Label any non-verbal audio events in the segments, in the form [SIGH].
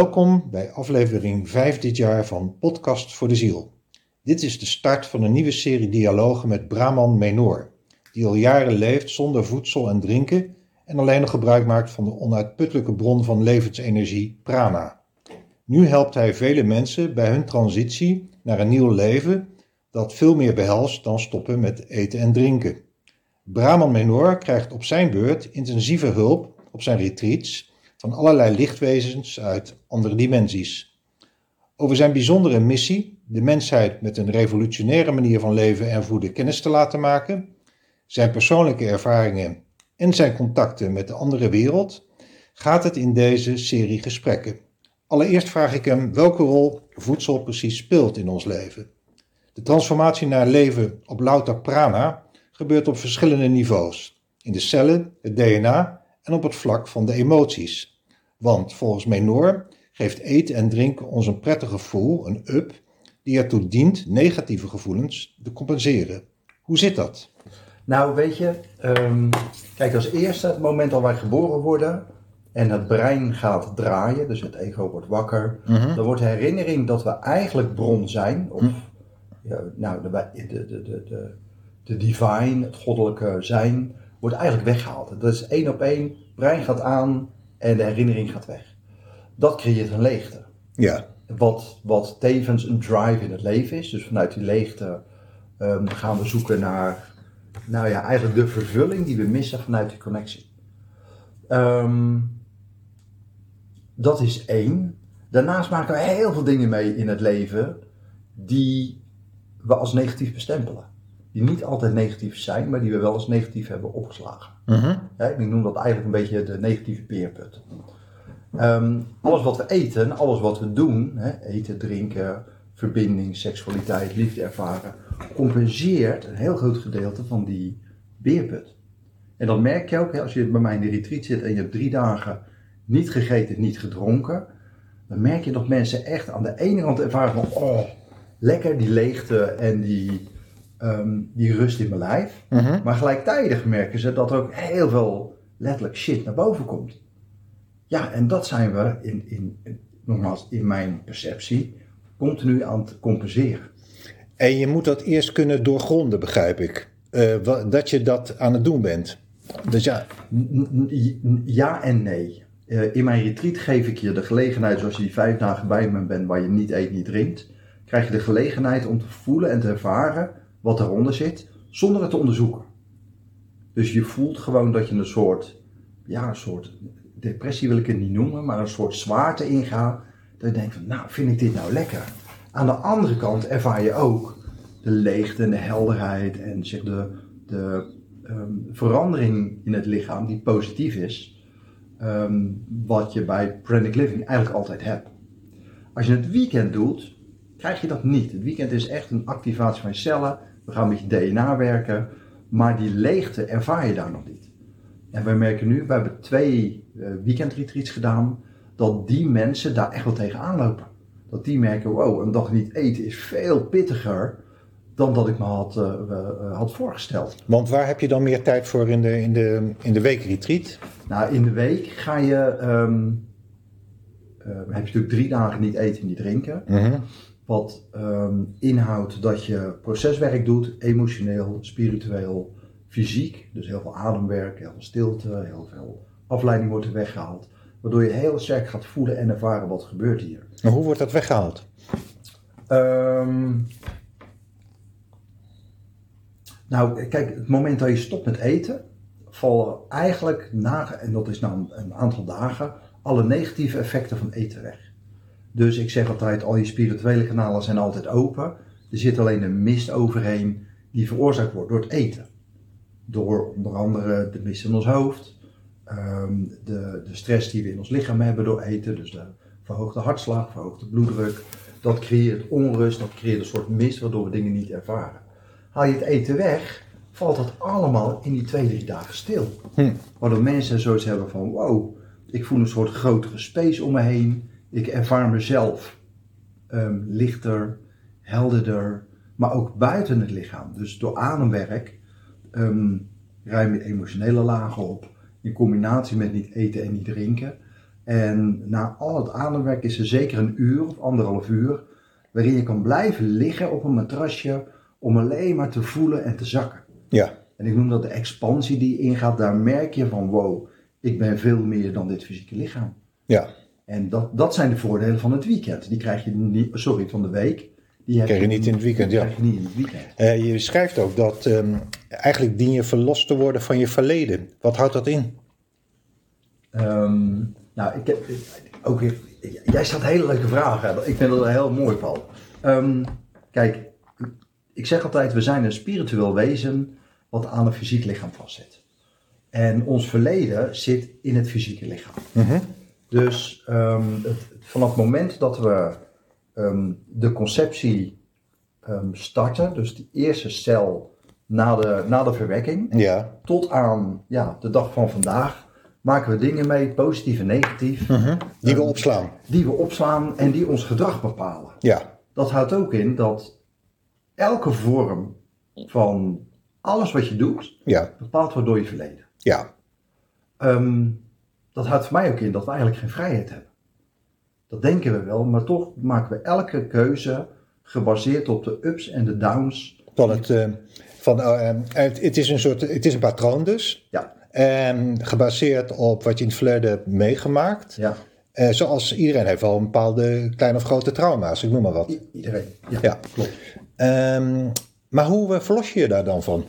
Welkom bij aflevering 5 dit jaar van Podcast voor de Ziel. Dit is de start van een nieuwe serie dialogen met Brahman Menor, die al jaren leeft zonder voedsel en drinken en alleen nog gebruik maakt van de onuitputtelijke bron van levensenergie, prana. Nu helpt hij vele mensen bij hun transitie naar een nieuw leven dat veel meer behelst dan stoppen met eten en drinken. Brahman Menor krijgt op zijn beurt intensieve hulp op zijn retreats van allerlei lichtwezens uit andere dimensies. Over zijn bijzondere missie, de mensheid met een revolutionaire manier van leven en voeden kennis te laten maken, zijn persoonlijke ervaringen en zijn contacten met de andere wereld, gaat het in deze serie gesprekken. Allereerst vraag ik hem welke rol voedsel precies speelt in ons leven. De transformatie naar leven op louter prana gebeurt op verschillende niveaus: in de cellen, het DNA en op het vlak van de emoties. Want volgens Menor geeft eten en drinken ons een prettig gevoel, een up, die ertoe dient negatieve gevoelens te compenseren. Hoe zit dat? Nou, weet je, ehm, kijk, als eerste, het moment dat wij geboren worden en het brein gaat draaien, dus het ego wordt wakker, Mhm. dan wordt herinnering dat we eigenlijk bron zijn, of ja, nou, de, de, de, de divine, het goddelijke zijn, wordt eigenlijk weggehaald. Dat is één op één, brein gaat aan en de herinnering gaat weg. Dat creëert een leegte. Ja, Wat, wat tevens een drive in het leven is. Dus vanuit die leegte ehm, gaan we zoeken naar, nou ja, eigenlijk de vervulling die we missen vanuit die connectie. Ehm, dat is één. Daarnaast maken we heel veel dingen mee in het leven die we als negatief bestempelen. Die niet altijd negatief zijn, maar die we wel als negatief hebben opgeslagen. Mhm. Ik noem dat eigenlijk een beetje de negatieve peerput. Ehm, alles wat we eten, alles wat we doen, hè, eten, drinken, verbinding, seksualiteit, liefde ervaren, compenseert een heel groot gedeelte van die beerput. En dat merk je ook hè, als je bij mij in de retreat zit en je hebt drie dagen niet gegeten, niet gedronken. Dan merk je dat mensen echt aan de ene kant ervaren van, oh, lekker die leegte en die, ehm, die rust in mijn lijf. Mhm. Maar gelijktijdig merken ze dat er ook heel veel letterlijk shit naar boven komt. Ja, en dat zijn we in, in, in- nogmaals in mijn perceptie continu aan het compenseren. En je moet dat eerst kunnen doorgronden, begrijp ik. Eh, dat je dat aan het doen bent. Dus ja, Ja en nee. Eh, in mijn retreat geef ik je de gelegenheid, zoals je die vijf dagen bij me bent, waar je niet eet, niet drinkt, krijg je de gelegenheid om te voelen en te ervaren wat eronder zit, zonder het te onderzoeken. Dus je voelt gewoon dat je een soort, ja, een soort depressie wil ik het niet noemen, maar een soort zwaarte ingaat. Dat je denkt van, nou, vind ik dit nou lekker? Aan de andere kant ervaar je ook de leegte en de helderheid en zeg de, de ehm, verandering in het lichaam die positief is, ehm, wat je bij Pranic Living eigenlijk altijd hebt. Als je het weekend doet, krijg je dat niet. Het weekend is echt een activatie van je cellen. We gaan met je DNA werken, maar die leegte ervaar je daar nog niet. En wij merken nu, we hebben twee eh, weekendretreats gedaan, dat die mensen daar echt wel tegenaan lopen. Dat die merken, wow, een dag niet eten is veel pittiger dan dat ik me had, eh, eh, had voorgesteld. want waar heb je dan meer tijd voor in de, in de, in de weekretreat? Nou, in de week ga je, ehm, eh, heb je natuurlijk drie dagen niet eten en niet drinken. Mhm. Wat ehm, inhoudt dat je proceswerk doet, emotioneel, spiritueel, fysiek. Dus heel veel ademwerk, heel veel stilte, heel veel afleiding wordt er weggehaald. Waardoor je heel sterk gaat voelen en ervaren wat gebeurt hier. En hoe wordt dat weggehaald? Ehm, nou, kijk, het moment dat je stopt met eten, vallen eigenlijk na, en dat is na een, een aantal dagen, alle negatieve effecten van eten weg. Dus ik zeg altijd, al je spirituele kanalen zijn altijd open. Er zit alleen een mist overheen die veroorzaakt wordt door het eten. Door onder andere de mist in ons hoofd, ehm, de, de stress die we in ons lichaam hebben door eten, dus de verhoogde hartslag, verhoogde bloeddruk. Dat creëert onrust, dat creëert een soort mist waardoor we dingen niet ervaren. Haal je het eten weg, valt dat allemaal in die twee, drie dagen stil. Hm. Waardoor mensen zoiets hebben van, wow, ik voel een soort grotere space om me heen. Ik ervaar mezelf ehm, lichter, helderder, maar ook buiten het lichaam. Dus door ademwerk um, ruim je emotionele lagen op, in combinatie met niet eten en niet drinken. En na al het ademwerk is er zeker een uur of anderhalf uur waarin je kan blijven liggen op een matrasje om alleen maar te voelen en te zakken. Ja, En ik noem dat de expansie die ingaat. Daar merk je van wow, ik ben veel meer dan dit fysieke lichaam. ja. En dat, dat zijn de voordelen van het weekend. Die krijg je niet, sorry, van de week. Die heb Krijg je niet in het weekend, ja. krijg je niet in het weekend. Eh, je schrijft ook dat ehm, eigenlijk dien je verlost te worden van je verleden. Wat houdt dat in? Ehm, nou, ik heb ook weer, jij stelt hele leuke vragen. Ik vind dat heel mooi, Paul. Ehm, kijk, ik zeg altijd, we zijn een spiritueel wezen wat aan een fysiek lichaam vastzit. En ons verleden zit in het fysieke lichaam. Dus ehm, het, vanaf het moment dat we ehm, de conceptie ehm, starten, dus die eerste cel na de, na de verwekking, Ja, tot aan ja, de dag van vandaag maken we dingen mee, positief en negatief, die we opslaan. die we opslaan en die ons gedrag bepalen. Ja, Dat houdt ook in dat elke vorm van alles wat je doet, ja, bepaald wordt door je verleden. ja. Dat houdt voor mij ook in dat we eigenlijk geen vrijheid hebben. Dat denken we wel, maar toch maken we elke keuze gebaseerd op de ups en de downs. Van het, eh, van, eh, eh, het, het is een soort, het is een patroon dus. Ja, En gebaseerd op wat je in het verleden hebt meegemaakt. ja. Zoals iedereen heeft wel een bepaalde kleine of grote trauma's, ik noem maar wat. I- iedereen. Ja, Ja. klopt. Ehm, maar hoe verlos je je daar dan van?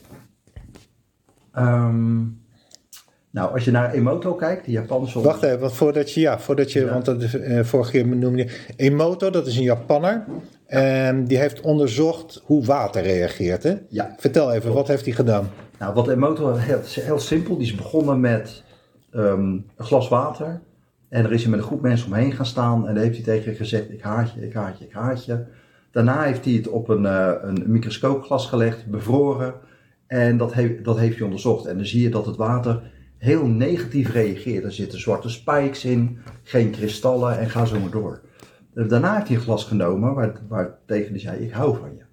Ehm, nou, als je naar Emoto kijkt, die Japanse... Wacht even, voordat je, ja, voordat je, Ja. want dat is, eh, vorige keer noemde je Emoto, dat is een Japanner. En die heeft onderzocht hoe water reageert. Hè? Ja. Vertel even, wat heeft hij gedaan? Nou, wat Emoto, heel, heel simpel, die is begonnen met ehm, een glas water. En er is hij met een groep mensen omheen gaan staan en daar heeft hij tegen gezegd, ik haat je, ik haat je, ik haat je. Daarna heeft hij het op een, eh, een microscoopglas gelegd, bevroren. En dat, heeft dat heeft hij onderzocht. En dan zie je dat het water heel negatief reageert. Er zitten zwarte spikes in, geen kristallen en ga zo maar door. Eh, Daarna heeft hij een glas genomen waar, waar tegen hij zei, ik hou van je.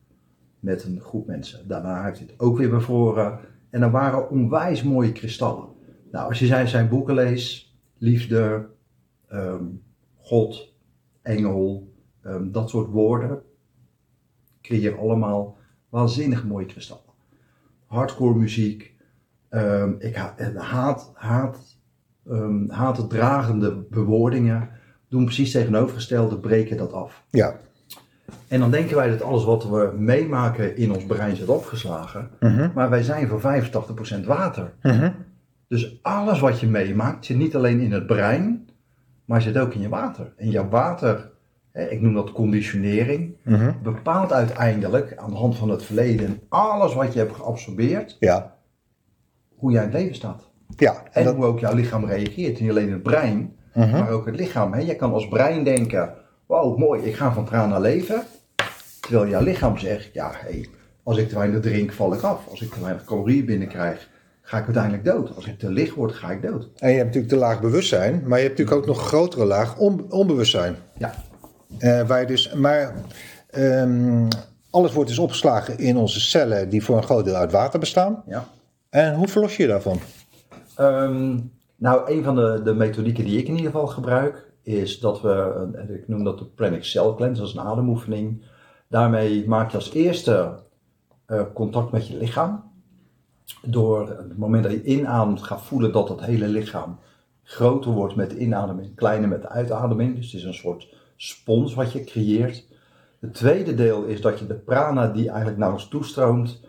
Met een groep mensen. Daarna heeft hij het ook weer bevroren. En er waren onwijs mooie kristallen. Nou, als je zijn, zijn boeken leest, liefde, ehm, God, engel, ehm, dat soort woorden, creëer allemaal waanzinnig mooie kristallen. Hardcore muziek, ehm, ik ha- en haat, haat, ehm, haatdragende bewoordingen doen precies tegenovergestelde, breken dat af. Ja, En dan denken wij dat alles wat we meemaken in ons brein zit opgeslagen, maar wij zijn voor 85% water. Dus alles wat je meemaakt zit niet alleen in het brein, maar zit ook in je water. En je water, hè, ik noem dat conditionering, bepaalt uiteindelijk aan de hand van het verleden en alles wat je hebt geabsorbeerd, ja, hoe jij in het leven staat. ja. En En dat, hoe ook jouw lichaam reageert. Niet alleen het brein, maar ook het lichaam. Hè? Je kan als brein denken, wow mooi, ik ga van traan naar leven. Terwijl jouw lichaam zegt, ja hey, als ik te weinig drink val ik af. Als ik te weinig calorieën binnenkrijg, ga ik uiteindelijk dood. Als ik te licht word, ga ik dood. en je hebt natuurlijk te laag bewustzijn, maar je hebt natuurlijk ook nog een grotere laag on, onbewustzijn. Ja, Eh, waar je dus, maar ehm, alles wordt dus opgeslagen in onze cellen die voor een groot deel uit water bestaan. ja. En hoe verlos je daarvan? Ehm, nou, een van de, de methodieken die ik in ieder geval gebruik, is dat we, ik noem dat de Pranic Cell Cleanse, dat is een ademoefening. Daarmee maak je als eerste eh, contact met je lichaam. Door het moment dat je inademt, gaat voelen dat het hele lichaam groter wordt met de inademing, kleiner met de uitademing. Dus het is een soort spons wat je creëert. Het tweede deel is dat je de prana die eigenlijk naar ons toestroomt,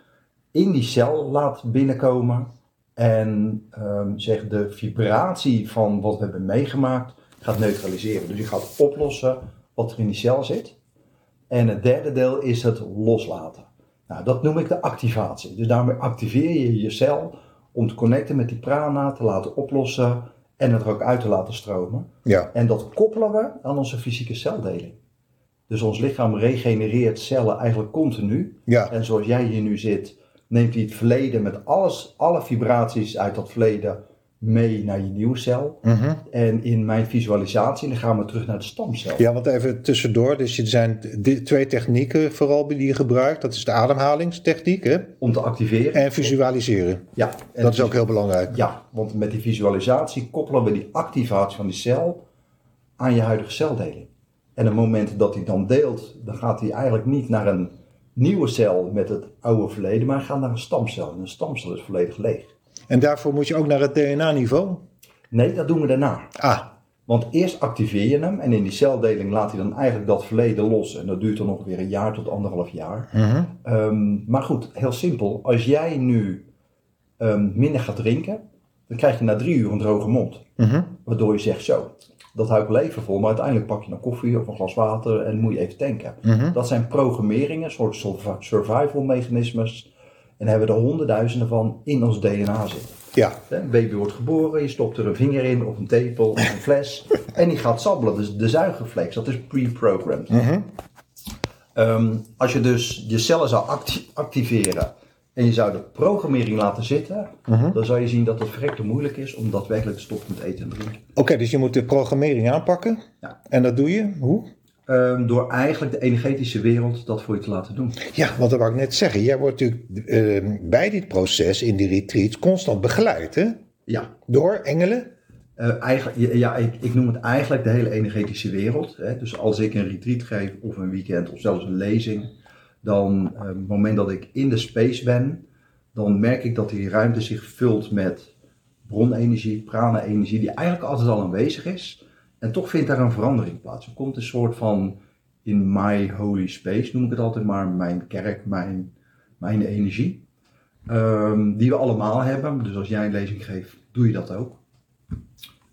in die cel laat binnenkomen. En ehm, zeg de vibratie van wat we hebben meegemaakt gaat neutraliseren. Dus je gaat oplossen wat er in die cel zit. En het derde deel is het loslaten. Nou, dat noem ik de activatie. Dus daarmee activeer je je cel om te connecten met die prana, te laten oplossen en het er ook uit te laten stromen. Ja, En dat koppelen we aan onze fysieke celdeling. Dus ons lichaam regenereert cellen eigenlijk continu. ja, En zoals jij hier nu zit, neemt hij het verleden met alles, alle vibraties uit dat verleden mee naar je nieuwe cel. En in mijn visualisatie, dan gaan we terug naar de stamcel. ja, want even tussendoor. Dus er zijn twee technieken vooral die je gebruikt. Dat is de ademhalingstechniek hè? Om te activeren. en visualiseren. ja, en Dat is ook heel belangrijk. Ja, want met die visualisatie koppelen we die activatie van die cel aan je huidige celdeling. En op het moment dat hij dan deelt, dan gaat hij eigenlijk niet naar een nieuwe cel met het oude verleden, maar gaat naar een stamcel. En een stamcel is volledig leeg. En daarvoor moet je ook naar het DNA-niveau? Nee, dat doen we daarna. Ah, Want eerst activeer je hem en in die celdeling laat hij dan eigenlijk dat verleden los. En dat duurt dan ongeveer een jaar tot anderhalf jaar. mhm. Ehm, maar goed, heel simpel. Als jij nu ehm, minder gaat drinken, dan krijg je na drie uur een droge mond. Mhm. Waardoor je zegt zo, dat hou ik leven vol. Maar uiteindelijk pak je een koffie of een glas water en moet je even tanken. Mhm. Dat zijn programmeringen, soort survi- survival mechanismes. En hebben we er honderdduizenden van in ons DNA zitten. ja. Een baby wordt geboren, je stopt er een vinger in of een tepel of een fles. [LAUGHS] en die gaat sabbelen. Dus de zuigreflex, dat is pre-programmed. Mhm. Ehm, als je dus je cellen zou acti- activeren en je zou de programmering laten zitten, Mhm. dan zou je zien dat het verrekte moeilijk is om daadwerkelijk te stoppen met eten en drinken. Oké, dus je moet de programmering aanpakken. Ja. En dat doe je? Hoe? Ehm, door eigenlijk de energetische wereld dat voor je te laten doen. Ja, want dat wou ik net zeggen. Jij wordt natuurlijk eh, bij dit proces in die retreat constant begeleid, hè? Ja, Door engelen. Eh, eigenlijk, ja, ik, ik noem het eigenlijk de hele energetische wereld. Hè. Dus als ik een retreat geef of een weekend of zelfs een lezing, dan eh, op het moment dat ik in de space ben, dan merk ik dat die ruimte zich vult met bronenergie, prana-energie, die eigenlijk altijd al aanwezig is. En toch vindt daar een verandering plaats. Er komt een soort van in my holy space, noem ik het altijd maar, mijn kerk, mijn, mijn energie. Ehm, die we allemaal hebben. Dus als jij een lezing geeft, doe je dat ook.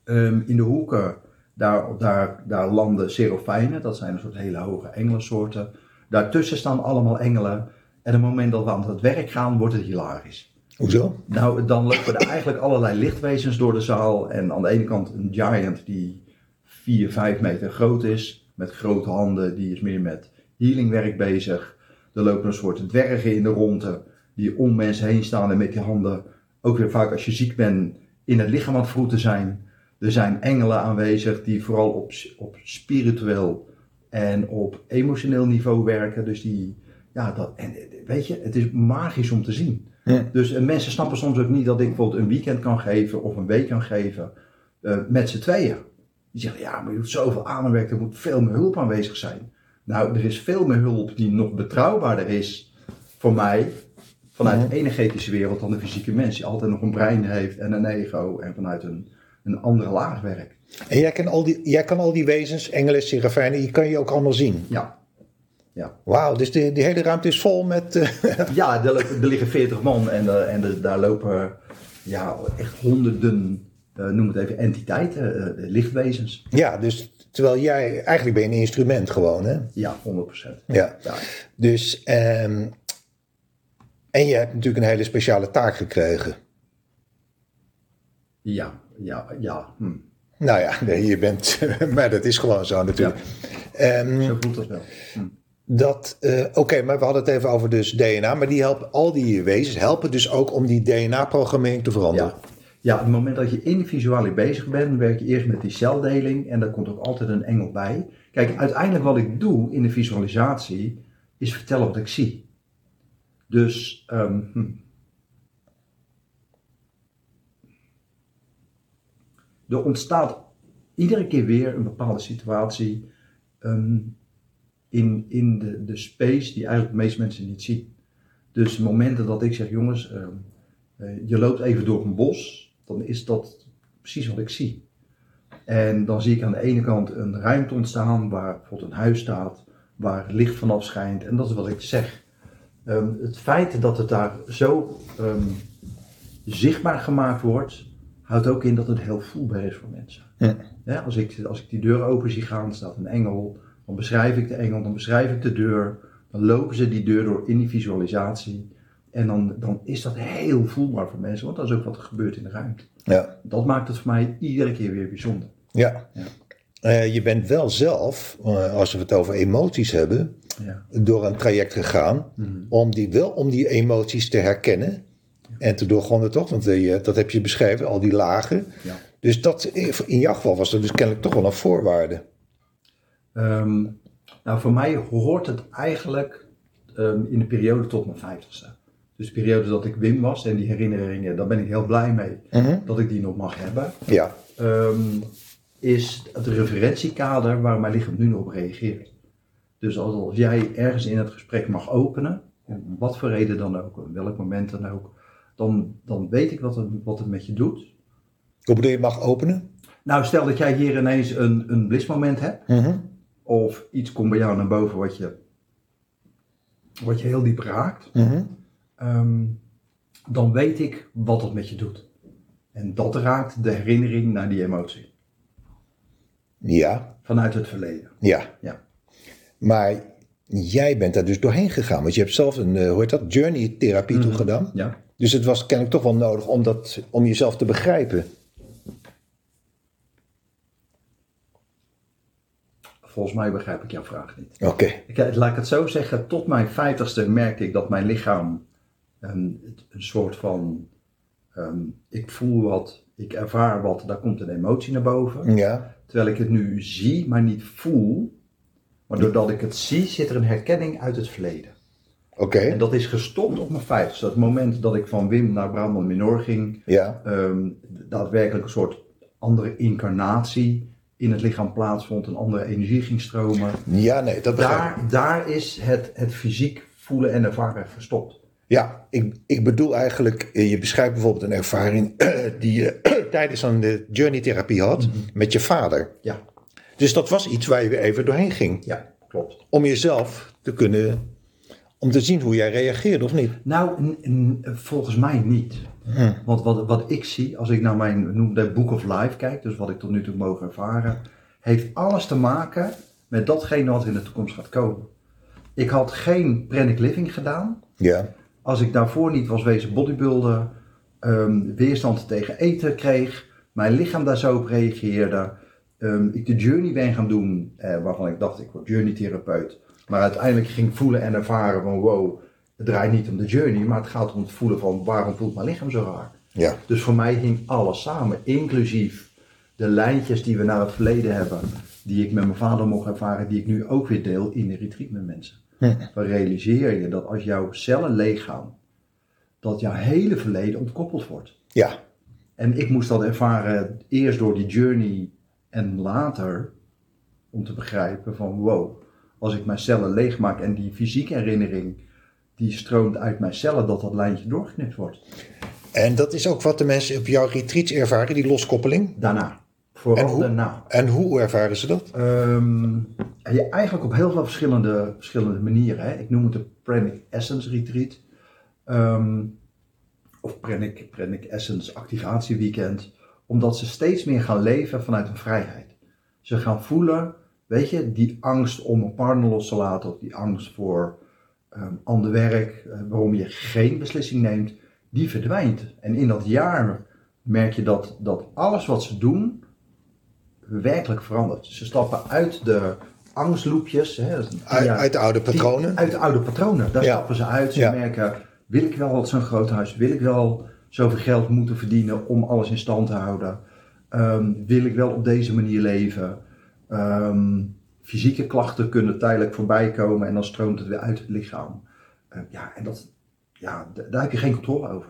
Ehm, in de hoeken, daar, daar, daar landen serofijnen. Dat zijn een soort hele hoge engelensoorten. Daartussen staan allemaal engelen. En op het moment dat we aan het werk gaan, wordt het hilarisch. Hoezo? Nou, dan lopen er eigenlijk allerlei lichtwezens door de zaal. En aan de ene kant een giant die 4, 5 meter groot is. Met grote handen, die is meer met healingwerk bezig. Er lopen een soort dwergen in de ronde die om mensen heen staan en met die handen ook weer vaak als je ziek bent in het lichaam aan het vroeten zijn. Er zijn engelen aanwezig die vooral op, op spiritueel en op emotioneel niveau werken. Dus die, ja, dat, en weet je, het is magisch om te zien. Ja. Dus eh, mensen snappen soms ook niet dat ik bijvoorbeeld een weekend kan geven of een week kan geven eh, met z'n tweeën. Die zeggen, ja, maar je doet zoveel aanwerk, er moet veel meer hulp aanwezig zijn. Nou, er is veel meer hulp die nog betrouwbaarder is voor mij vanuit de energetische wereld dan de fysieke mens. Die altijd nog een brein heeft en een ego en vanuit een, een andere laag werkt. En jij kan al die, jij kan al die wezens, engelen, serafijnen, die kan je ook allemaal zien. Ja, Wauw, dus die, die hele ruimte is vol met... eh, [LAUGHS] ja er, er liggen 40 man en, eh, en er- daar lopen ja, echt honderden, eh, noem het even, entiteiten, lichtwezens. ja, dus terwijl jij... Eigenlijk ben je een instrument gewoon, hè? Ja, 100%. Ja. Ja. Dus... ehm, en je hebt natuurlijk een hele speciale taak gekregen. Ja, ja, ja. Hm. Nou ja, nee, je bent... [LAUGHS] maar dat is gewoon zo natuurlijk. Ehm, Zo voelt dat wel. Hm. Dat, eh, oké, maar we hadden het even over dus DNA, maar die helpen, al die wezens helpen dus ook om die DNA-programmering te veranderen. Ja. ja, op het moment dat je individueel bezig bent, werk je eerst met die celdeling en daar komt ook altijd een engel bij. Kijk, uiteindelijk wat ik doe in de visualisatie is vertellen wat ik zie. Dus, ehm, er ontstaat iedere keer weer een bepaalde situatie ehm, in, in de, de space die eigenlijk de meeste mensen niet zien. Dus momenten dat ik zeg, jongens, ehm, eh, je loopt even door een bos, dan is dat precies wat ik zie. En dan zie ik aan de ene kant een ruimte ontstaan waar bijvoorbeeld een huis staat, waar licht vanaf schijnt. En dat is wat ik zeg. Ehm, het feit dat het daar zo zichtbaar gemaakt wordt, houdt ook in dat het heel voelbaar is voor mensen. Ja. Ja, als, ik, als ik die deur open zie gaan, staat een engel, dan beschrijf ik de engel, dan beschrijf ik de deur, dan lopen ze die deur door in die visualisatie. En dan, dan is dat heel voelbaar voor mensen, want dat is ook wat er gebeurt in de ruimte. Ja. Dat maakt het voor mij iedere keer weer bijzonder. ja. Ja. Eh, je bent wel zelf, eh, als we het over emoties hebben, Ja. door een traject gegaan Mhm. om die, wel om die emoties te herkennen en te doorgronden toch, want eh, dat heb je beschreven, al die lagen. Ja. Dus dat, in jouw geval was dat dus kennelijk toch wel een voorwaarde. Ehm, nou, voor mij hoort het eigenlijk ehm, in de periode tot mijn vijftigste. Dus de periode dat ik Wim was en die herinneringen, daar ben ik heel blij mee Mhm. dat ik die nog mag hebben. Ja, Ehm, is het referentiekader waar mijn lichaam nu op reageert. Dus als, als jij ergens in het gesprek mag openen, om wat voor reden dan ook, op welk moment dan ook, dan, dan weet ik wat het, wat het met je doet. Hoe bedoel je mag openen? Nou, stel dat jij hier ineens een, een blismoment hebt, Mhm. of iets komt bij jou naar boven wat je, wat je heel diep raakt, Mhm. ehm, dan weet ik wat het met je doet. En dat raakt de herinnering naar die emotie Ja, vanuit het verleden. ja. Ja. Maar jij bent daar dus doorheen gegaan. Want je hebt zelf een, eh, hoe heet dat, journey therapie Mhm. toegedaan. Ja. Dus het was kennelijk toch wel nodig om, dat, om jezelf te begrijpen. Volgens mij begrijp ik jouw vraag niet. Oké. Ik, eh, laat ik het zo zeggen, tot mijn vijftigste merkte ik dat mijn lichaam een, een soort van, ehm, ik voel wat, ik ervaar wat, daar komt een emotie naar boven. Ja. Terwijl ik het nu zie, maar niet voel. Maar doordat ik het zie, zit er een herkenning uit het verleden. Oké. En dat is gestopt op mijn vijftigste. Het moment dat ik van Wim naar Brahman Minor ging, Ja. ehm, daadwerkelijk een soort andere incarnatie in het lichaam plaatsvond, een andere energie ging stromen. Ja, nee, dat begrijp. Daar, daar is het, het fysiek voelen en ervaren gestopt. Ja, ik, ik bedoel eigenlijk, eh, je beschrijft bijvoorbeeld een ervaring [CLEARS THROAT] die je [CLEARS THROAT] tijdens een eh, journey therapie had met je vader. Ja, Dus dat was iets waar je weer even doorheen ging. ja klopt. Om jezelf te kunnen, om te zien hoe jij reageerde of niet. Nou, volgens mij niet. Want wat, wat ik zie, als ik naar mijn noem dat Book of Life kijk, dus wat ik tot nu toe mogen ervaren, heeft alles te maken met datgene wat in de toekomst gaat komen. Ik had geen pranic living gedaan. Ja. Als ik daarvoor niet was wezen bodybuilder, ehm, weerstand tegen eten kreeg, mijn lichaam daar zo op reageerde, ehm, ik de journey ben gaan doen, eh, waarvan ik dacht ik word journey therapeut, maar uiteindelijk ging voelen en ervaren van wow, het draait niet om de journey, maar het gaat om het voelen van waarom voelt mijn lichaam zo raar. Ja. Dus voor mij hing alles samen, inclusief de lijntjes die we naar het verleden hebben, die ik met mijn vader mocht ervaren, die ik nu ook weer deel in de retreat met mensen. Dan realiseer je dat als jouw cellen leeggaan, dat jouw hele verleden ontkoppeld wordt. Ja. En ik moest dat ervaren eerst door die journey en later om te begrijpen van wow, als ik mijn cellen leegmaak en die fysieke herinnering die stroomt uit mijn cellen, dat dat lijntje doorgeknipt wordt. En dat is ook wat de mensen op jouw retreats ervaren, die loskoppeling. Daarna. Vooral En hoe? daarna. En hoe ervaren ze dat? Ja, eigenlijk op heel veel verschillende, verschillende manieren. Hè. Ik noem het de Pranic Essence Retreat. Ehm, of Pranic, Pranic Essence Activatieweekend. Omdat ze steeds meer gaan leven vanuit een vrijheid. Ze gaan voelen, weet je, die angst om een partner los te laten. Of die angst voor ehm ander werk. eh, waarom je geen beslissing neemt. Die verdwijnt. En in dat jaar merk je dat, dat alles wat ze doen werkelijk verandert. Ze stappen uit de angstloepjes. Hè, Uit, de oude die- patronen? uit de oude patronen. Daar Ja. stappen ze uit. Ze Ja. merken, wil ik wel zo'n groot huis? Wil ik wel zoveel geld moeten verdienen om alles in stand te houden? Ehm, wil ik wel op deze manier leven? Ehm, fysieke klachten kunnen tijdelijk voorbij komen en dan stroomt het weer uit het lichaam. Eh, ja, en dat, ja, daar heb je geen controle over.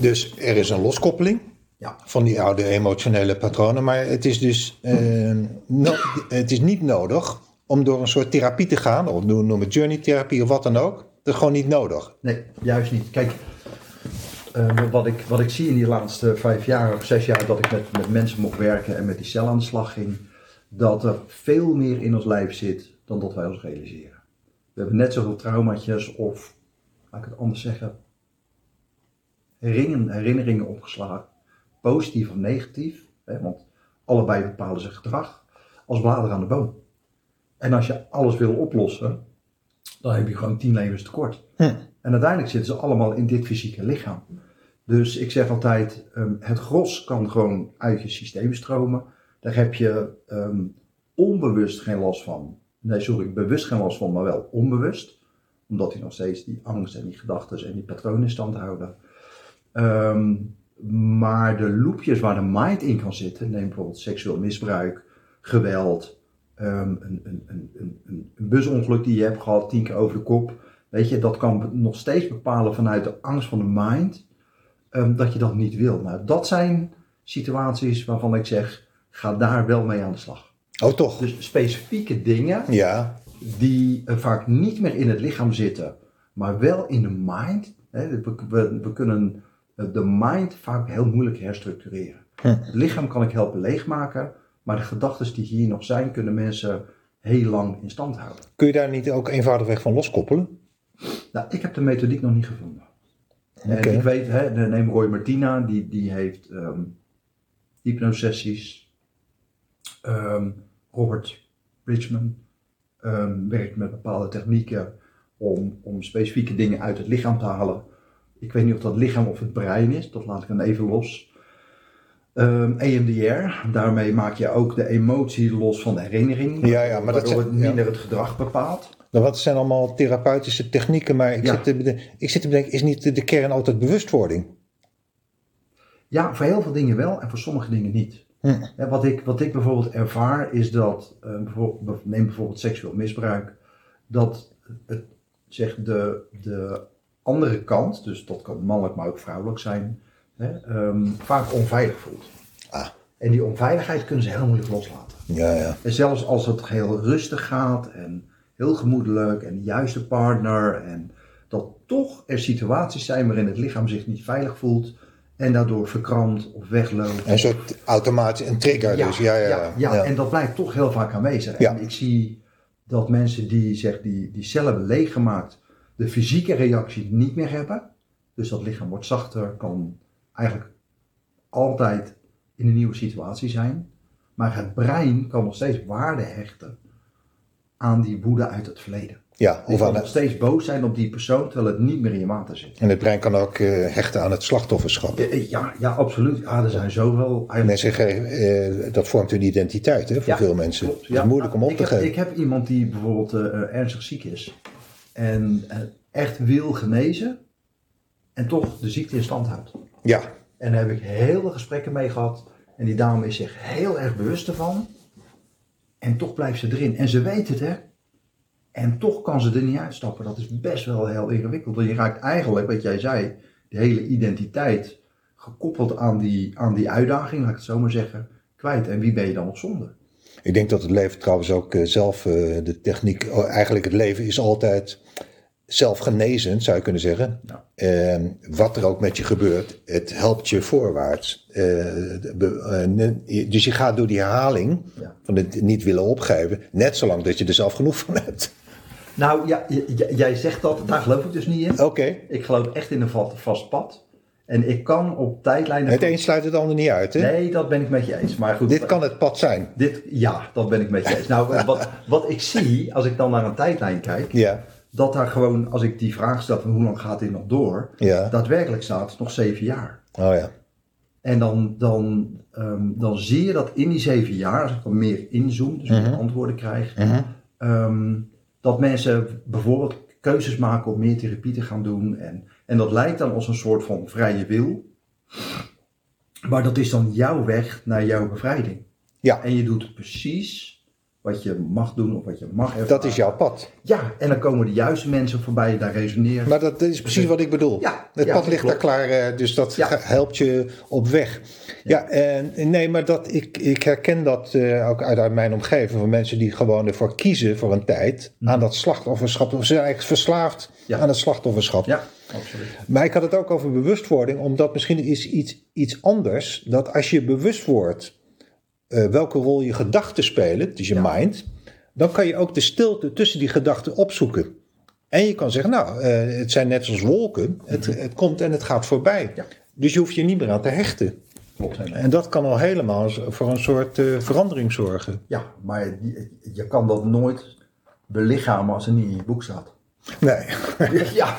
Dus er is een loskoppeling Ja. van die oude emotionele patronen. Maar het is dus eh, no- het is niet nodig om door een soort therapie te gaan. Of noem het journey therapie of wat dan ook. Dat is gewoon niet nodig. Nee, juist niet. Kijk, wat, ik, wat ik zie in die laatste vijf jaar of zes jaar dat ik met, met mensen mocht werken en met die cel aan de slag ging, dat er veel meer in ons lijf zit dan dat wij ons realiseren. We hebben net zoveel traumaatjes of, laat ik het anders zeggen, herinneringen, herinneringen opgeslagen, positief of negatief, hè, want allebei bepalen zijn gedrag, als bladeren aan de boom. En als je alles wil oplossen, dan heb je gewoon tien levens tekort. Hm. En uiteindelijk zitten ze allemaal in dit fysieke lichaam. Dus ik zeg altijd, ehm, het gros kan gewoon uit je systeem stromen. Daar heb je ehm, onbewust geen last van. Nee, sorry, bewust geen last van, maar wel onbewust. Omdat hij nog steeds die angst en die gedachten en die patronen in stand houden. Ehm, maar de loopjes waar de mind in kan zitten, neem bijvoorbeeld seksueel misbruik, geweld, ehm, een, een, een, een, busongeluk die je hebt gehad, tien keer over de kop. Weet je, dat kan nog steeds bepalen vanuit de angst van de mind dat je dat niet wil. Nou, dat zijn situaties waarvan ik zeg, ga daar wel mee aan de slag. Oh, toch? Dus specifieke dingen Ja, die eh, vaak niet meer in het lichaam zitten, maar wel in de mind. Hè, we, we, we kunnen eh, de mind vaak heel moeilijk herstructureren. Hm. Het lichaam kan ik helpen leegmaken, maar de gedachten die hier nog zijn, kunnen mensen heel lang in stand houden. kun je daar niet ook eenvoudigweg van loskoppelen? Nou, ik heb de methodiek nog niet gevonden. En ik weet, hè, neem Roy Martina, die, die heeft hypnosessies. Ehm, Robert Bridgman ehm, werkt met bepaalde technieken om, om specifieke dingen uit het lichaam te halen. Ik weet niet of dat lichaam of het brein is, dat laat ik dan even los. Ehm EMDR, daarmee maak je ook de emotie los van de herinnering. Ja, ja, maar dat zijn- het minder ja. het gedrag bepaalt. Nou, wat zijn allemaal therapeutische technieken, maar ik, Ja. zit te ik zit te bedenken, is niet de kern altijd bewustwording? Ja, voor heel veel dingen wel en voor sommige dingen niet. Hm. Wat, ik, wat ik bijvoorbeeld ervaar is dat, eh, bijvoorbeeld, neem bijvoorbeeld seksueel misbruik, dat het, zeg, de, de andere kant, dus dat kan mannelijk maar ook vrouwelijk zijn, hè, ehm, vaak onveilig voelt. Ah. En die onveiligheid kunnen ze heel moeilijk loslaten. Ja, ja. En zelfs als het heel rustig gaat en heel gemoedelijk en de juiste partner en dat toch er situaties zijn waarin het lichaam zich niet veilig voelt en daardoor verkrampt of wegloopt. Een soort automatisch, een trigger dus. Ja, ja, ja. ja, en dat blijkt toch heel vaak aanwezig. Ja. En ik zie dat mensen die, zeg, die, die cellen hebben leeggemaakt, de fysieke reactie niet meer hebben. Dus dat lichaam wordt zachter, kan eigenlijk altijd in een nieuwe situatie zijn. Maar het brein kan nog steeds waarde hechten aan die woede uit het verleden. Ja Je kan nog steeds boos zijn op die persoon terwijl het niet meer in je water zit. en het brein kan ook eh, hechten aan het slachtofferschap. Ja, ja absoluut. Ja, er zijn zoveel. eigenlijk- Mensen geven, eh, dat vormt hun identiteit hè, voor Ja, veel mensen. Klopt, Het is moeilijk om op te heb, geven. Ik heb iemand die bijvoorbeeld eh, ernstig ziek is en echt wil genezen en toch de ziekte in stand houdt. Ja, En daar heb ik heel veel gesprekken mee gehad en die dame is zich heel erg bewust ervan en toch blijft ze erin. En ze weet het hè. En toch kan ze er niet uitstappen. Dat is best wel heel ingewikkeld. Want je raakt eigenlijk, wat jij zei, de hele identiteit gekoppeld aan die, aan die uitdaging, laat ik het zo maar zeggen, kwijt. En wie ben je dan nog zonder? ik denk dat het leven trouwens ook eh, zelf eh, de techniek, oh, eigenlijk het leven is altijd zelfgenezend, zou je kunnen zeggen. Ja. Eh, wat er ook met je gebeurt, het helpt je voorwaarts. Eh, be- eh, dus je gaat door die herhaling Ja. van het niet willen opgeven, net zolang dat je er zelf genoeg van hebt. Nou, ja, jij zegt dat, daar geloof ik dus niet in. Oké, Ik geloof echt in een va- vast pad. En ik kan op tijdlijnen... het een sluit het ander niet uit. Hè? Nee, dat ben ik met je eens. Maar goed, Dit kan het pad zijn. dit, ja, dat ben ik met je eens. Nou, [LAUGHS] wat, wat ik zie, als ik dan naar een tijdlijn kijk, Ja, dat daar gewoon, als ik die vraag stel van hoe lang gaat dit nog door, ja. daadwerkelijk staat nog zeven jaar. Oh ja. En dan, dan, ehm, dan zie je dat in die zeven jaar, als ik dan meer inzoom, dus meer antwoorden krijg, Mhm. ehm, dat mensen bijvoorbeeld keuzes maken om meer therapie te gaan doen. En, en dat lijkt dan als een soort van vrije wil. Maar dat is dan jouw weg naar jouw bevrijding. Ja. En je doet precies wat je mag doen of wat je mag ervaren. Dat is jouw pad. Ja, en dan komen de juiste mensen voorbij, daar resoneren. Maar dat is precies wat ik bedoel. Ja, het ja, pad ligt klopt. daar klaar, eh, dus dat Ja. helpt je op weg. Ja, en nee, maar dat, ik, ik herken dat eh, ook uit, uit mijn omgeving van mensen die gewoon ervoor kiezen voor een tijd aan dat slachtofferschap. Of ze zijn eigenlijk verslaafd Mhm. Aan het slachtofferschap. Ja, absoluut. Maar ik had het ook over bewustwording, omdat misschien is iets, iets anders dat als je bewust wordt eh, welke rol je gedachten spelen, dus je Ja. mind, dan kan je ook de stilte tussen die gedachten opzoeken. En je kan zeggen, nou, eh, het zijn net zoals wolken, het, het komt en het gaat voorbij. Mhm. Ja. Dus je hoeft je niet meer aan te hechten. Klopt. En dat kan al helemaal voor een soort eh, verandering zorgen. Ja, maar je, je kan dat nooit belichamen als het niet in je boek staat. Nee, Ja,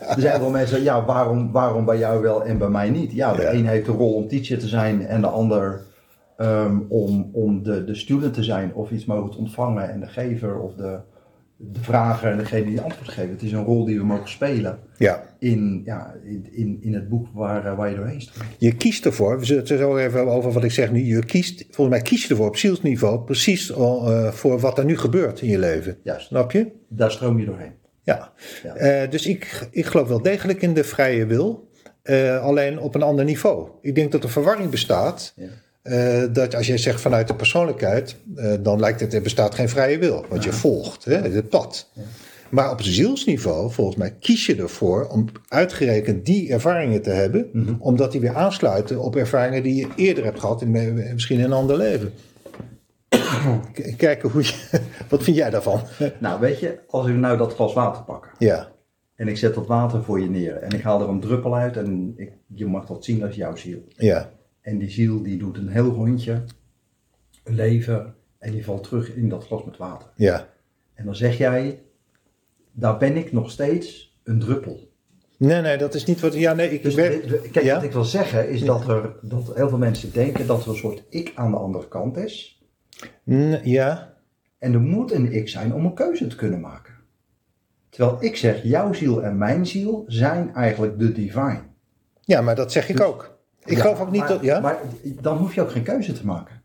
er zijn wel mensen, ja, waarom, waarom bij jou wel en bij mij niet? Ja, de Ja. een heeft de rol om teacher te zijn en de ander ehm, om, om de, de student te zijn of iets mogen te ontvangen en de gever of de, de vrager en degene die antwoord geeft. Het is een rol die we mogen spelen ja. in, ja, in, in, in het boek waar, eh, waar je doorheen staat. Je kiest ervoor, we zullen het er zo even over wat ik zeg nu. Je kiest, volgens mij kies je ervoor op zielsniveau precies eh, voor wat er nu gebeurt in je leven. Juist, Snap je? daar stroom je doorheen. Ja. Ja. Eh, dus ik, ik geloof wel degelijk in de vrije wil, alleen op een ander niveau. Ik denk dat er verwarring bestaat Ja. Eh, dat als jij zegt vanuit de persoonlijkheid, eh, dan lijkt het er bestaat geen vrije wil. Want je volgt hè, het pad. Maar op zielsniveau, volgens mij, kies je ervoor om uitgerekend die ervaringen te hebben, Mhm. omdat die weer aansluiten op ervaringen die je eerder hebt gehad, in, eh, misschien in een ander leven. Kijken hoe je, [LAUGHS] wat vind jij daarvan? Nou, weet je, als ik nou dat glas water pak Ja, en ik zet dat water voor je neer en ik haal er een druppel uit en ik, je mag dat zien als jouw ziel. ja, En die ziel die doet een heel rondje, een leven en die valt terug in dat glas met water. ja. En dan zeg jij, daar ben ik nog steeds een druppel. Nee, nee, dat is niet wat. Ja, nee, ik Dus ben- dit- kijk, ja? wat ik wil zeggen is dat, er, dat heel veel mensen denken dat er een soort ik aan de andere kant is. N- ja, En er moet een ik zijn om een keuze te kunnen maken. Terwijl ik zeg, jouw ziel en mijn ziel zijn eigenlijk de divine. ja, maar dat zeg ik ook. Ik Ja, geloof ook niet maar, dat. Ja? Maar dan hoef je ook geen keuze te maken.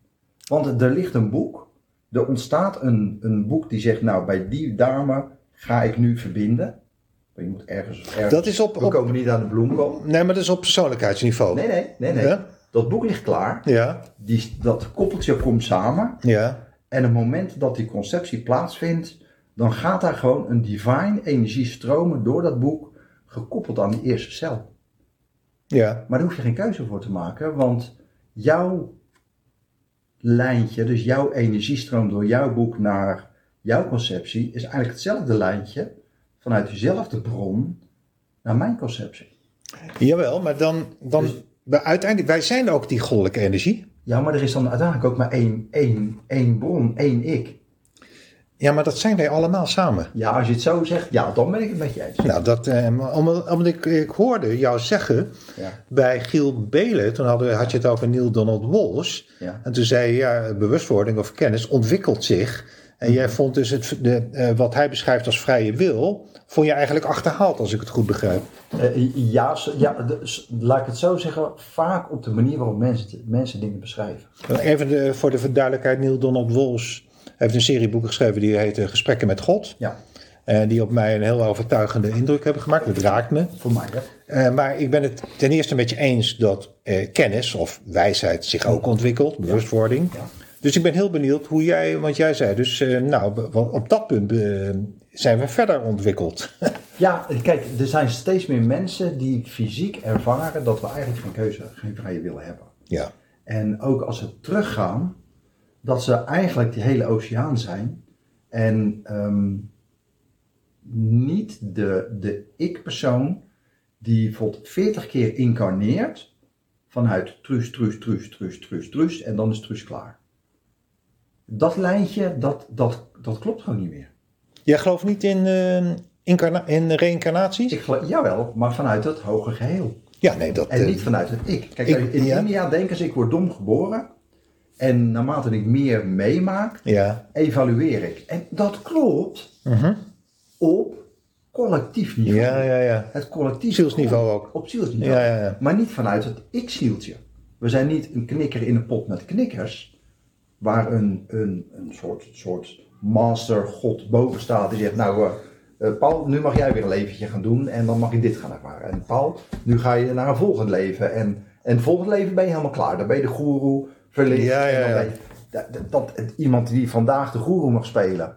Want er ligt een boek, er ontstaat een, een boek die zegt, nou bij die dame ga ik nu verbinden. Maar je moet ergens, ergens Dat is op- we op- komen niet aan de bloemkool. Nee, maar dat is op persoonlijkheidsniveau. Nee, nee, nee, nee. Ja? Dat boek ligt klaar. Ja, Die, dat koppeltje komt samen. ja, En op het moment dat die conceptie plaatsvindt, dan gaat daar gewoon een divine energie stromen door dat boek, gekoppeld aan die eerste cel. Ja, Maar daar hoef je geen keuze voor te maken, want jouw lijntje, dus jouw energiestroom door jouw boek naar jouw conceptie, is eigenlijk hetzelfde lijntje vanuit dezelfde bron naar mijn conceptie. jawel, maar dan, dan Dus- uiteindelijk, wij zijn ook die goddelijke energie. Ja, maar er is dan uiteindelijk ook maar één, één, één bron, één ik. Ja, maar dat zijn wij allemaal samen. Ja, als je het zo zegt, ja, dan ben ik het met je eens. Nou, dat, eh, omdat, omdat ik, ik hoorde jou zeggen Ja, bij Giel Belen, toen hadden, had je het over Neil Donald Walsh. ja. En toen zei je, ja, bewustwording of kennis ontwikkelt zich. En jij vond dus het, de, eh, wat hij beschrijft als vrije wil, vond je eigenlijk achterhaald, als ik het goed begrijp. Eh, ja, ja laat ik het zo zeggen, vaak op de manier waarop mensen, mensen dingen beschrijven. Even de, voor de duidelijkheid, Neil Donald Walsh heeft een serie boeken geschreven die heet eh, Gesprekken met God. Ja, En die op mij een heel overtuigende indruk hebben gemaakt. Dat raakt me. voor mij hè. Eh, maar ik ben het ten eerste met je eens dat eh, kennis of wijsheid zich ook ontwikkelt, bewustwording. Ja. Dus ik ben heel benieuwd hoe jij, want jij zei dus, eh, nou, op dat punt eh, zijn we verder ontwikkeld. [LAUGHS] Ja, kijk, er zijn steeds meer mensen die fysiek ervaren dat we eigenlijk geen keuze, geen vrije wil hebben. ja, En ook als ze teruggaan, dat ze eigenlijk die hele oceaan zijn en ehm, niet de, de ik-persoon die bijvoorbeeld 40 keer incarneert vanuit truus, truus, truus, truus, truus, truus en dan is truus klaar. Dat lijntje, dat, dat, dat klopt gewoon niet meer. jij gelooft niet in, eh, incarna- in reïncarnaties? Ik geloof, jawel, maar vanuit het hoge geheel. Ja, nee, dat... En eh, niet vanuit het ik. Kijk, Ik- in ja. India denken ze, ik word dom geboren. En naarmate ik meer meemaak, ja, evalueer ik. En dat klopt Mhm. op collectief niveau. ja, ja, ja. Het collectief Zielsniveau ook. Op zielsniveau. Ja, ja, ja. Maar niet vanuit het ik-zieltje. We zijn niet een knikker in een pot met knikkers. Waar een, een, een soort, soort master god boven staat. Die zegt, nou eh, eh, Paul, nu mag jij weer een leventje gaan doen. En dan mag je dit gaan ervaren. En Paul, nu ga je naar een volgend leven. En, en het volgende leven ben je helemaal klaar. Dan ben je de goeroe verlicht. Ja, ja, dat, dat, iemand die vandaag de goeroe mag spelen.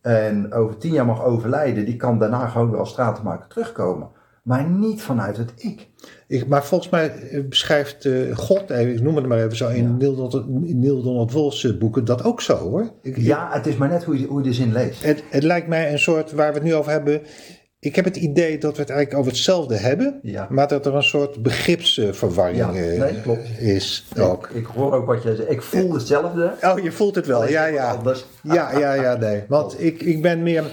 En over tien jaar mag overlijden. Die kan daarna gewoon weer als stratenmaker terugkomen. Maar niet vanuit het ik. Ik, maar volgens mij eh, beschrijft eh, God, eh, ik noem het maar even zo, in Ja. Neil Donald, Neil Donald eh, boeken dat ook zo hoor. Ik, Ja, het is maar net hoe je, hoe je de zin leest. Het, het lijkt mij een soort, waar we het nu over hebben. Ik heb het idee dat we het eigenlijk over hetzelfde hebben. Ja. Maar dat er een soort begripsverwarring Ja, eh, nee, klopt. is ook. Ik, ik hoor ook wat jij zegt. Ik voel hetzelfde. Oh, je voelt het wel. Ja, ja. Anders. Ja, ja, ja, [LAUGHS] nee. Want ik, ik ben meer.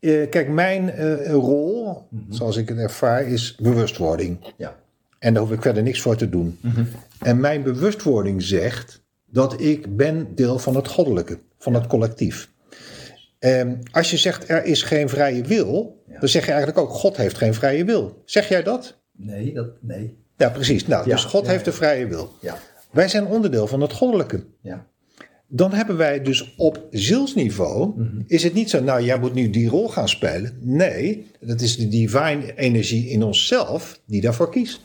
eh, kijk, mijn eh, rol, zoals ik het ervaar, is bewustwording. Ja. En daar hoef ik verder niks voor te doen. En mijn bewustwording zegt dat ik ben deel van het goddelijke, van het collectief. Ehm, als je zegt er is geen vrije wil, Ja. dan zeg je eigenlijk ook God heeft geen vrije wil. Zeg jij dat? Nee, dat, nee. Ja, precies. Nou, Ja, dus God ja, heeft de vrije wil. Ja, Wij zijn onderdeel van het goddelijke. ja. Dan hebben wij dus op zielsniveau, is het niet zo, nou jij moet nu die rol gaan spelen. Nee, dat is de divine energie in onszelf die daarvoor kiest.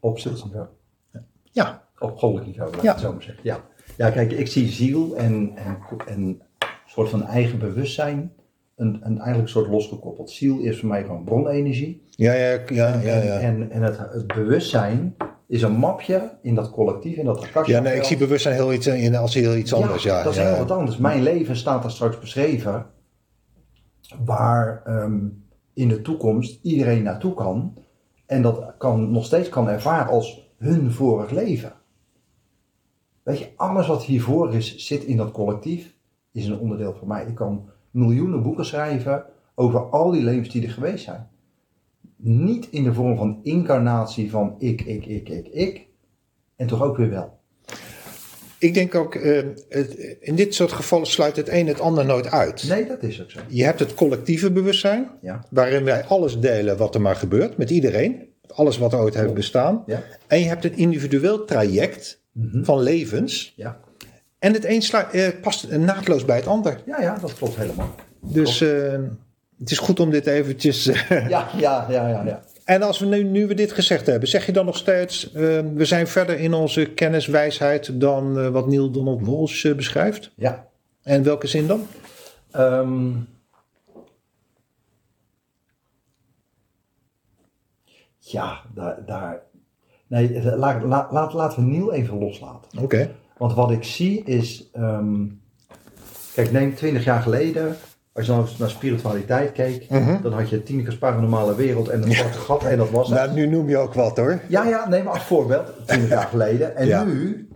Op zielsniveau. Ja, Op goddelijk niveau, laat ik het zo maar zeggen. Ja. Ja, kijk, ik zie ziel en, en, en een soort van eigen bewustzijn. Een, een eigenlijk een soort losgekoppeld. Ziel is voor mij gewoon bronenergie. ja, ja, ja, ja. ja. En, en het, het bewustzijn is een mapje in dat collectief, in dat akasha. Ja, nee, ik zie bewustzijn heel iets, in, als heel iets anders. Ja, dat is heel wat anders. Mijn leven staat er straks beschreven waar ehm, in de toekomst iedereen naartoe kan en dat kan, nog steeds kan ervaren als hun vorig leven. Weet je, alles wat hiervoor is, zit in dat collectief, is een onderdeel van mij. Ik kan miljoenen boeken schrijven over al die levens die er geweest zijn. Niet in de vorm van incarnatie van ik, ik, ik, ik, ik. En toch ook weer wel. Ik denk ook, eh, het- in dit soort gevallen sluit het een het ander nooit uit. Nee, dat is ook zo. Je hebt het collectieve bewustzijn, Ja. waarin wij alles delen wat er maar gebeurt, met iedereen. Alles wat er ooit heeft bestaan. Ja. En je hebt een individueel traject van levens. Ja. En het een eh, past naadloos bij het ander. Ja, ja, dat klopt helemaal. Dus eh, het is goed om dit eventjes... eh, Ja, ja, ja, ja, ja. en als we nu, nu we dit gezegd hebben, zeg je dan nog steeds... eh, we zijn verder in onze kenniswijsheid dan eh, wat Neil Donald Walsh eh, beschrijft? Ja. En welke zin dan? Ehm, ja, daar, daar. Nee, laat, laat, laat, laten we Neil even loslaten. Oké. Want wat ik zie is. ehm, kijk, neem 20 jaar geleden. Als je nou eens naar spiritualiteit keek, dan had je Tineke's paranormale wereld en een zwarte gat en dat was het. Nou, nu noem je ook wat hoor. Ja, ja, neem maar als voorbeeld, 20 jaar geleden. En Ja. nu,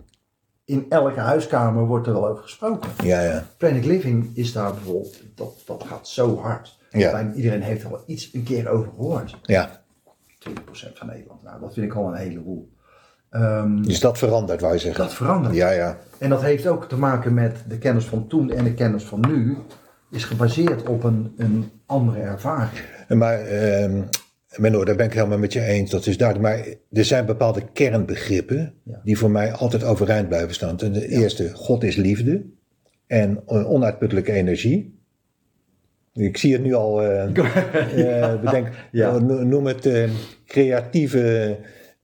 in elke huiskamer wordt er wel over gesproken. Ja, ja. Planet Living is daar bijvoorbeeld, dat, dat gaat zo hard. Ja. Bijna iedereen heeft er wel iets een keer over gehoord. Ja, 20% van Nederland, nou dat vind ik al een heleboel. Ehm, dus dat verandert, wou je zeggen. dat verandert. Ja, ja. En dat heeft ook te maken met de kennis van toen en de kennis van nu. Is gebaseerd op een, een andere ervaring. Maar, ehm Menno, daar ben ik helemaal met je eens. Dat is duidelijk. Maar er zijn bepaalde kernbegrippen Ja. die voor mij altijd overeind blijven staan. Ten eerste, God is liefde en onuitputtelijke energie. Ik zie het nu al eh [LAUGHS] eh, bedenk, [LAUGHS] Ja. eh, no- noem het eh, creatieve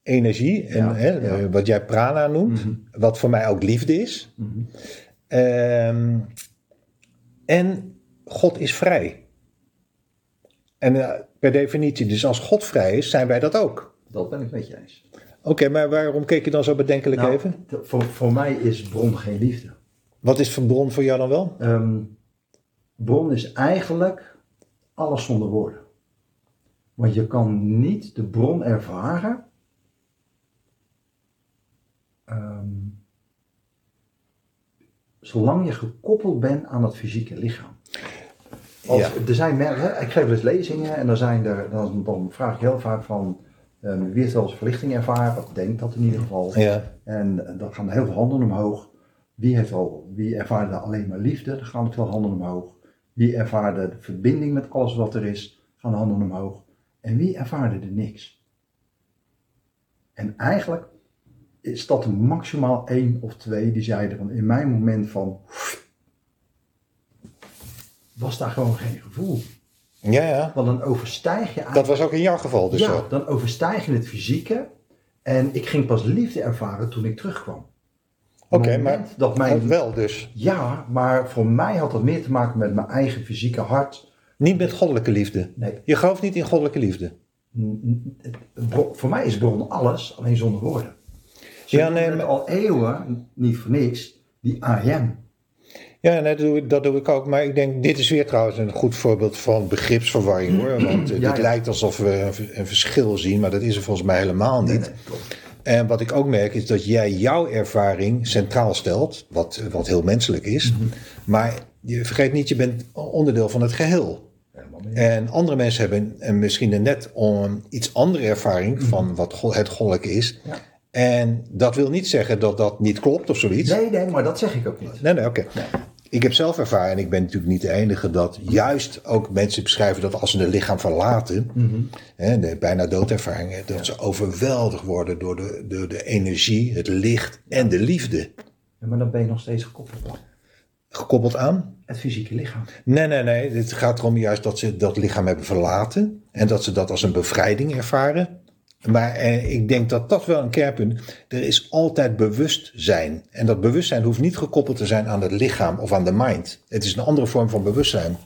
energie. En, Ja, hè, ja. wat jij prana noemt, wat voor mij ook liefde is. Ehm, en God is vrij. En per definitie, dus als God vrij is, zijn wij dat ook. Dat ben ik met je eens. Oké, maar waarom keek je dan zo bedenkelijk Nou, even? Voor, voor mij is bron geen liefde. Wat is van bron voor jou dan wel? Ehm, bron is eigenlijk alles zonder woorden. Want je kan niet de bron ervaren. ehm, zolang je gekoppeld bent aan het fysieke lichaam. Als, Ja. er zijn mensen, ik geef eens lezingen en dan, zijn er, dan, dan vraag ik heel vaak van ehm, wie heeft wel eens verlichting ervaren, of denkt dat in ieder geval. Ja. En eh, dan gaan heel veel handen omhoog. Wie, heeft al, wie ervaarde alleen maar liefde? Dan gaan er veel handen omhoog. Wie ervaarde de verbinding met alles wat er is? Gaan de handen omhoog. En wie ervaarde er niks? En eigenlijk is dat er maximaal één of twee die zeiden van in mijn moment van was daar gewoon geen gevoel. Ja, ja. Want dan overstijg je eigenlijk Dat was ook in jouw geval dus ja, zo. dan overstijg je het fysieke. En ik ging pas liefde ervaren toen ik terugkwam. Oké, maar dat mijn, wel dus. Ja, maar voor mij had dat meer te maken met mijn eigen fysieke hart. Niet met goddelijke liefde. Nee, Je gelooft niet in goddelijke liefde. voor mij is bron alles, alleen zonder woorden. Ze Ja, nee, maar- al eeuwen, niet voor niks, die I am. Ja, nee, dat, doe, ik- dat doe ik ook. Maar ik denk, dit is weer trouwens een goed voorbeeld van begripsverwarring hoor. [CLEARS THROAT] Want Ja, ja. lijkt alsof we een, een verschil zien, maar dat is er volgens mij helemaal niet. Nee. En wat ik ook merk is dat jij jouw ervaring centraal stelt, wat, wat heel menselijk is. Mhm. Maar je vergeet niet, je bent onderdeel van het geheel. En andere mensen hebben een, misschien een net een iets andere ervaring van wat het goddelijke is. Mhm. Ja. En dat wil niet zeggen dat dat niet klopt of zoiets. Nee, nee, maar dat zeg ik ook niet. Nee, nee, oké. Nee. Ik heb zelf ervaren, en ik ben natuurlijk niet de enige, dat juist ook mensen beschrijven dat als ze het lichaam verlaten, Mhm. hè, de bijna doodervaringen, dat ze overweldigd worden door de, door de energie, het licht en de liefde. Ja, maar dan ben je nog steeds gekoppeld aan Gekoppeld aan? het fysieke lichaam. Nee, nee, nee. Het gaat erom juist dat ze dat lichaam hebben verlaten en dat ze dat als een bevrijding ervaren. Maar eh, ik denk dat dat wel een kernpunt is. Er is altijd bewustzijn. En dat bewustzijn hoeft niet gekoppeld te zijn aan het lichaam of aan de mind. Het is een andere vorm van bewustzijn.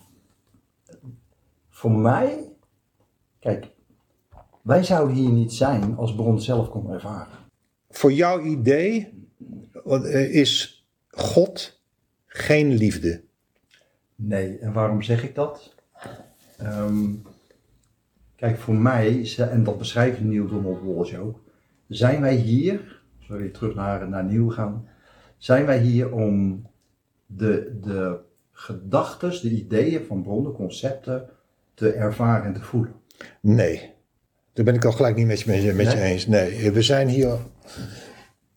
Voor mij, kijk, wij zouden hier niet zijn als bron zelf kon ervaren. Voor jouw idee is God geen liefde. Nee, en waarom zeg ik dat? Ehm, kijk, voor mij, en dat beschrijft Neil Donald Walsh ook, zijn wij hier, als we weer terug naar, naar Neil gaan, zijn wij hier om de, de gedachten, de ideeën van bronnen, concepten te ervaren en te voelen. Nee, daar ben ik al gelijk niet met je, met je, met je Nee? eens. Nee, we zijn hier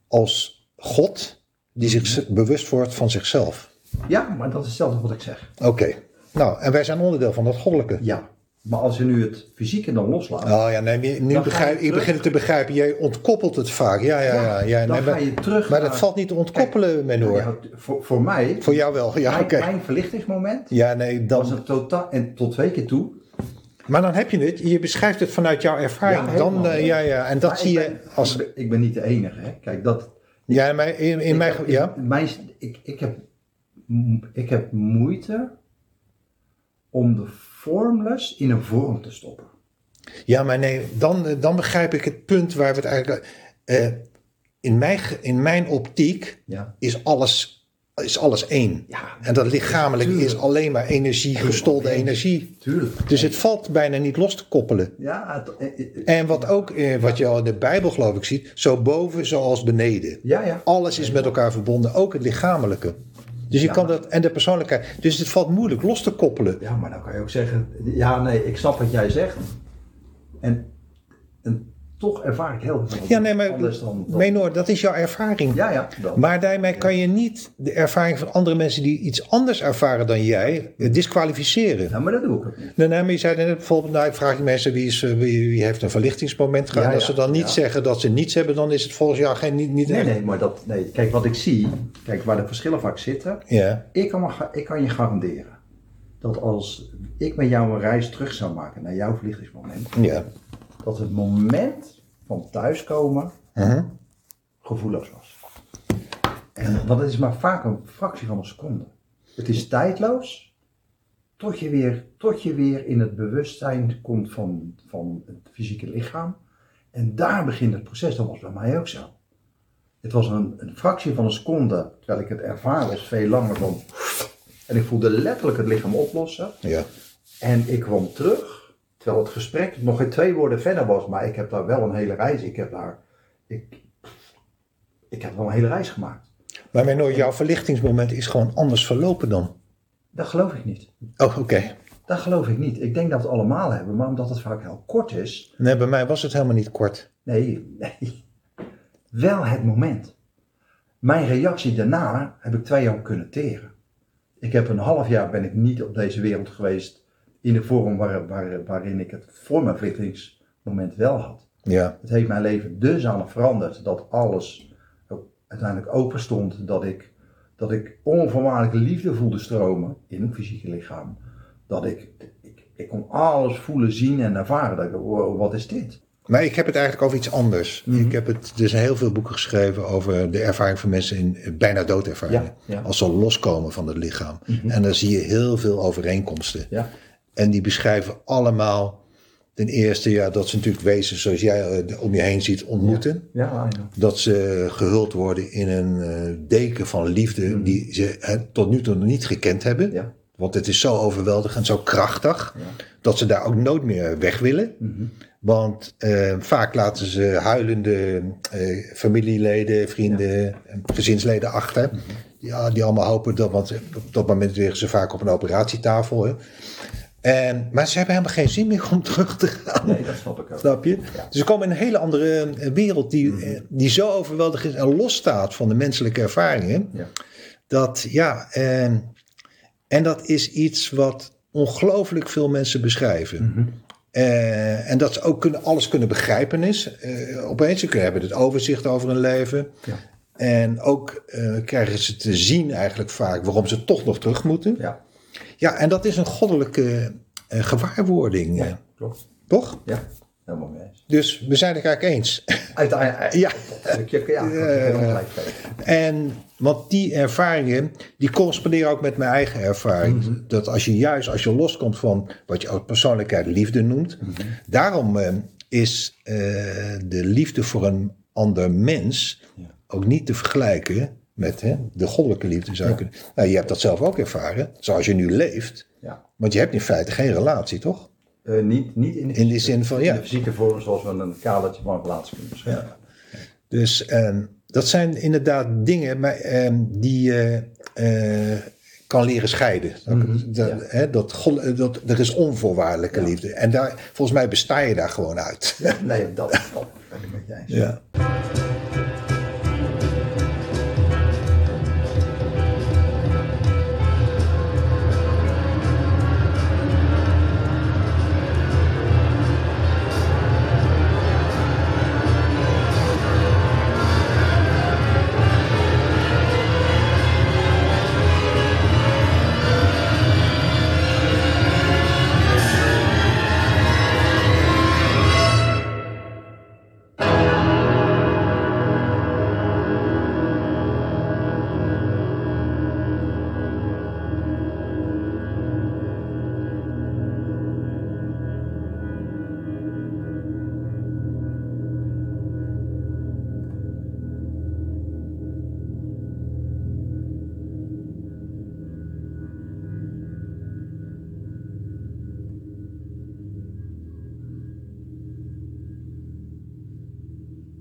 als God die zich bewust wordt van zichzelf. Ja, maar dat is hetzelfde wat ik zeg. Oké, nou, en wij zijn onderdeel van dat goddelijke. Ja, maar als je nu het fysieke dan loslaat, Oh ja, nee, nu begrijp, je ik begin het te begrijpen. Jij ontkoppelt het vaak. Ja, ja, ja. ja, dan nee, ga maar, je terug maar naar- dat valt niet te ontkoppelen, Menor. Ja, voor, voor mij, Voor jou wel, ja, mijn, oké. mijn verlichtingsmoment Ja, nee, was dan, het totaal, en tot twee keer toe, maar dan heb je het. Je beschrijft het vanuit jouw ervaring. Ja, dan, eh, ja, ja, en dat Maar zie je als... Ik ben, ik ben niet de enige, hè. Kijk, dat... Ja, maar in, in ik mijn... Ja? mijn, ik, ik, heb, ik heb moeite om de formless in een vorm te stoppen. Ja, maar nee, dan, eh, dan begrijp ik het punt waar we het eigenlijk. eh, in, mijn, in mijn optiek Ja. is alles, is alles één. Ja, En dat lichamelijk tuurlijk. is alleen maar energie, gestolde energie. Tuurlijk. Dus het valt bijna niet los te koppelen. Ja, eh, En wat ook, wat je al in de Bijbel geloof ik ziet, zo boven zoals beneden. ja, ja. Alles is met elkaar verbonden, ook het lichamelijke. Dus je Ja. kan dat, en de persoonlijkheid. Dus het valt moeilijk los te koppelen. Ja, maar dan kan je ook zeggen, ja, nee, ik snap wat jij zegt. En, en toch ervaar ik heel veel Ja, nee, maar anders dan... dan- Menor, dat is jouw ervaring. Ja, ja. Maar daarmee kan je niet de ervaring van andere mensen die iets anders ervaren dan jij eh, disqualificeren. Ja, maar dat doe ik ook niet. Nee, nee, maar je zei net bijvoorbeeld, nou, ik vraag die mensen wie, is, eh, wie, wie heeft een verlichtingsmoment gehad. Ja, En als ja, ze dan niet ja. zeggen dat ze niets hebben, dan is het volgens jou geen, niet, niet Nee, echt. nee, maar dat, nee. Kijk, wat ik zie, kijk, waar de verschillen vaak zitten. Ja, Ik kan, ik kan je garanderen dat als ik met jou een reis terug zou maken naar jouw verlichtingsmoment, ja. Dat het moment van thuiskomen Mhm. gevoelloos was. En want het is maar vaak een fractie van een seconde. Het is tijdloos tot je weer, tot je weer in het bewustzijn komt van, van het fysieke lichaam. En daar begint het proces. Dat was bij mij ook zo. Het was een, een fractie van een seconde, terwijl ik het ervaren was veel langer van. En ik voelde letterlijk het lichaam oplossen. ja. En ik kwam terug, terwijl het gesprek nog geen twee woorden verder was, maar ik heb daar wel een hele reis. Ik heb daar, ik, ik heb wel een hele reis gemaakt. Maar Menor, jouw verlichtingsmoment is gewoon anders verlopen dan. Dat geloof ik niet. Oh, oké. Dat geloof ik niet. Ik denk dat we het allemaal hebben, maar omdat het vaak heel kort is, Nee, bij mij was het helemaal niet kort. nee, nee. Wel het moment. Mijn reactie daarna heb ik twee jaar kunnen teren. Ik heb een half jaar ben ik niet op deze wereld geweest in de vorm waar, waar, waarin ik het voor mijn verlichtingsmoment wel had. Ja, Het heeft mijn leven dusdanig veranderd dat alles uiteindelijk open stond. Dat ik, dat ik onvoorwaardelijke liefde voelde stromen in het fysieke lichaam. Dat ik, ik, ik kon alles voelen, zien en ervaren. Dat ik, wow, wat is dit? Maar ik heb het eigenlijk over iets anders. Mhm. Ik heb het, er zijn heel veel boeken geschreven over de ervaring van mensen in eh, bijna doodervaringen. Ja, ja. Als ze loskomen van het lichaam. Mhm. En dan zie je heel veel overeenkomsten. Ja, En die beschrijven allemaal ten eerste ja, dat ze natuurlijk wezens zoals jij eh, om je heen ziet ontmoeten. ja, ja. Dat ze gehuld worden in een eh, deken van liefde die ze tot nu toe nog niet gekend hebben. Mhm. Want het is zo overweldigend, zo krachtig, dat ze daar ook nooit meer weg willen. Mhm. Want eh, vaak laten ze huilende eh, familieleden, vrienden, en gezinsleden achter. Ja, die allemaal hopen dat, want op dat moment liggen ze vaak op een operatietafel. Hè. En, maar ze hebben helemaal geen zin meer om [LAUGHS] terug te gaan. Nee, dat snap ik ook. Snap je? Ja. Dus ze komen in een hele andere eh, wereld die, eh, die zo overweldigend is en losstaat van de menselijke ervaringen. Ja. Dat ja, en, en dat is iets wat ongelooflijk veel mensen beschrijven. Mhm. Eh, en dat ze ook kunnen, alles kunnen begrijpen is. Opeens, ze kunnen- hebben het overzicht over hun leven. Ja. En ook krijgen ze te zien eigenlijk vaak waarom ze toch nog terug moeten. Ja, Ja, en dat is een goddelijke eh, gewaarwording. eh, ja, klopt. toch? Ja. Helemaal mee eens. Dus we zijn het eigenlijk eens. Uiteindelijk, [LAUGHS] Ja. ja, gelijk geven. En want die ervaringen, die corresponderen ook met mijn eigen ervaring. Dat als je juist, als je loskomt van wat je als persoonlijkheid liefde noemt. Daarom eh, is eh, de liefde voor een ander mens ook niet te vergelijken met hè, de goddelijke liefde. Zou kunnen. Nou, je hebt dat zelf ook ervaren, zoals je nu leeft. Ja. Want je hebt in feite geen relatie, toch? Eh, niet, niet in, de In de zin van, ja. in de fysieke vorm zoals we een kadertje van een plaats kunnen beschrijven. Dus ehm, dat zijn inderdaad dingen maar, ehm, die je eh, kan leren scheiden. Dat, dat, ja. hè, dat, god- dat, er is onvoorwaardelijke liefde. En daar, volgens mij besta je daar gewoon uit. Nee, dat, dat ben ik met je eens. Ja.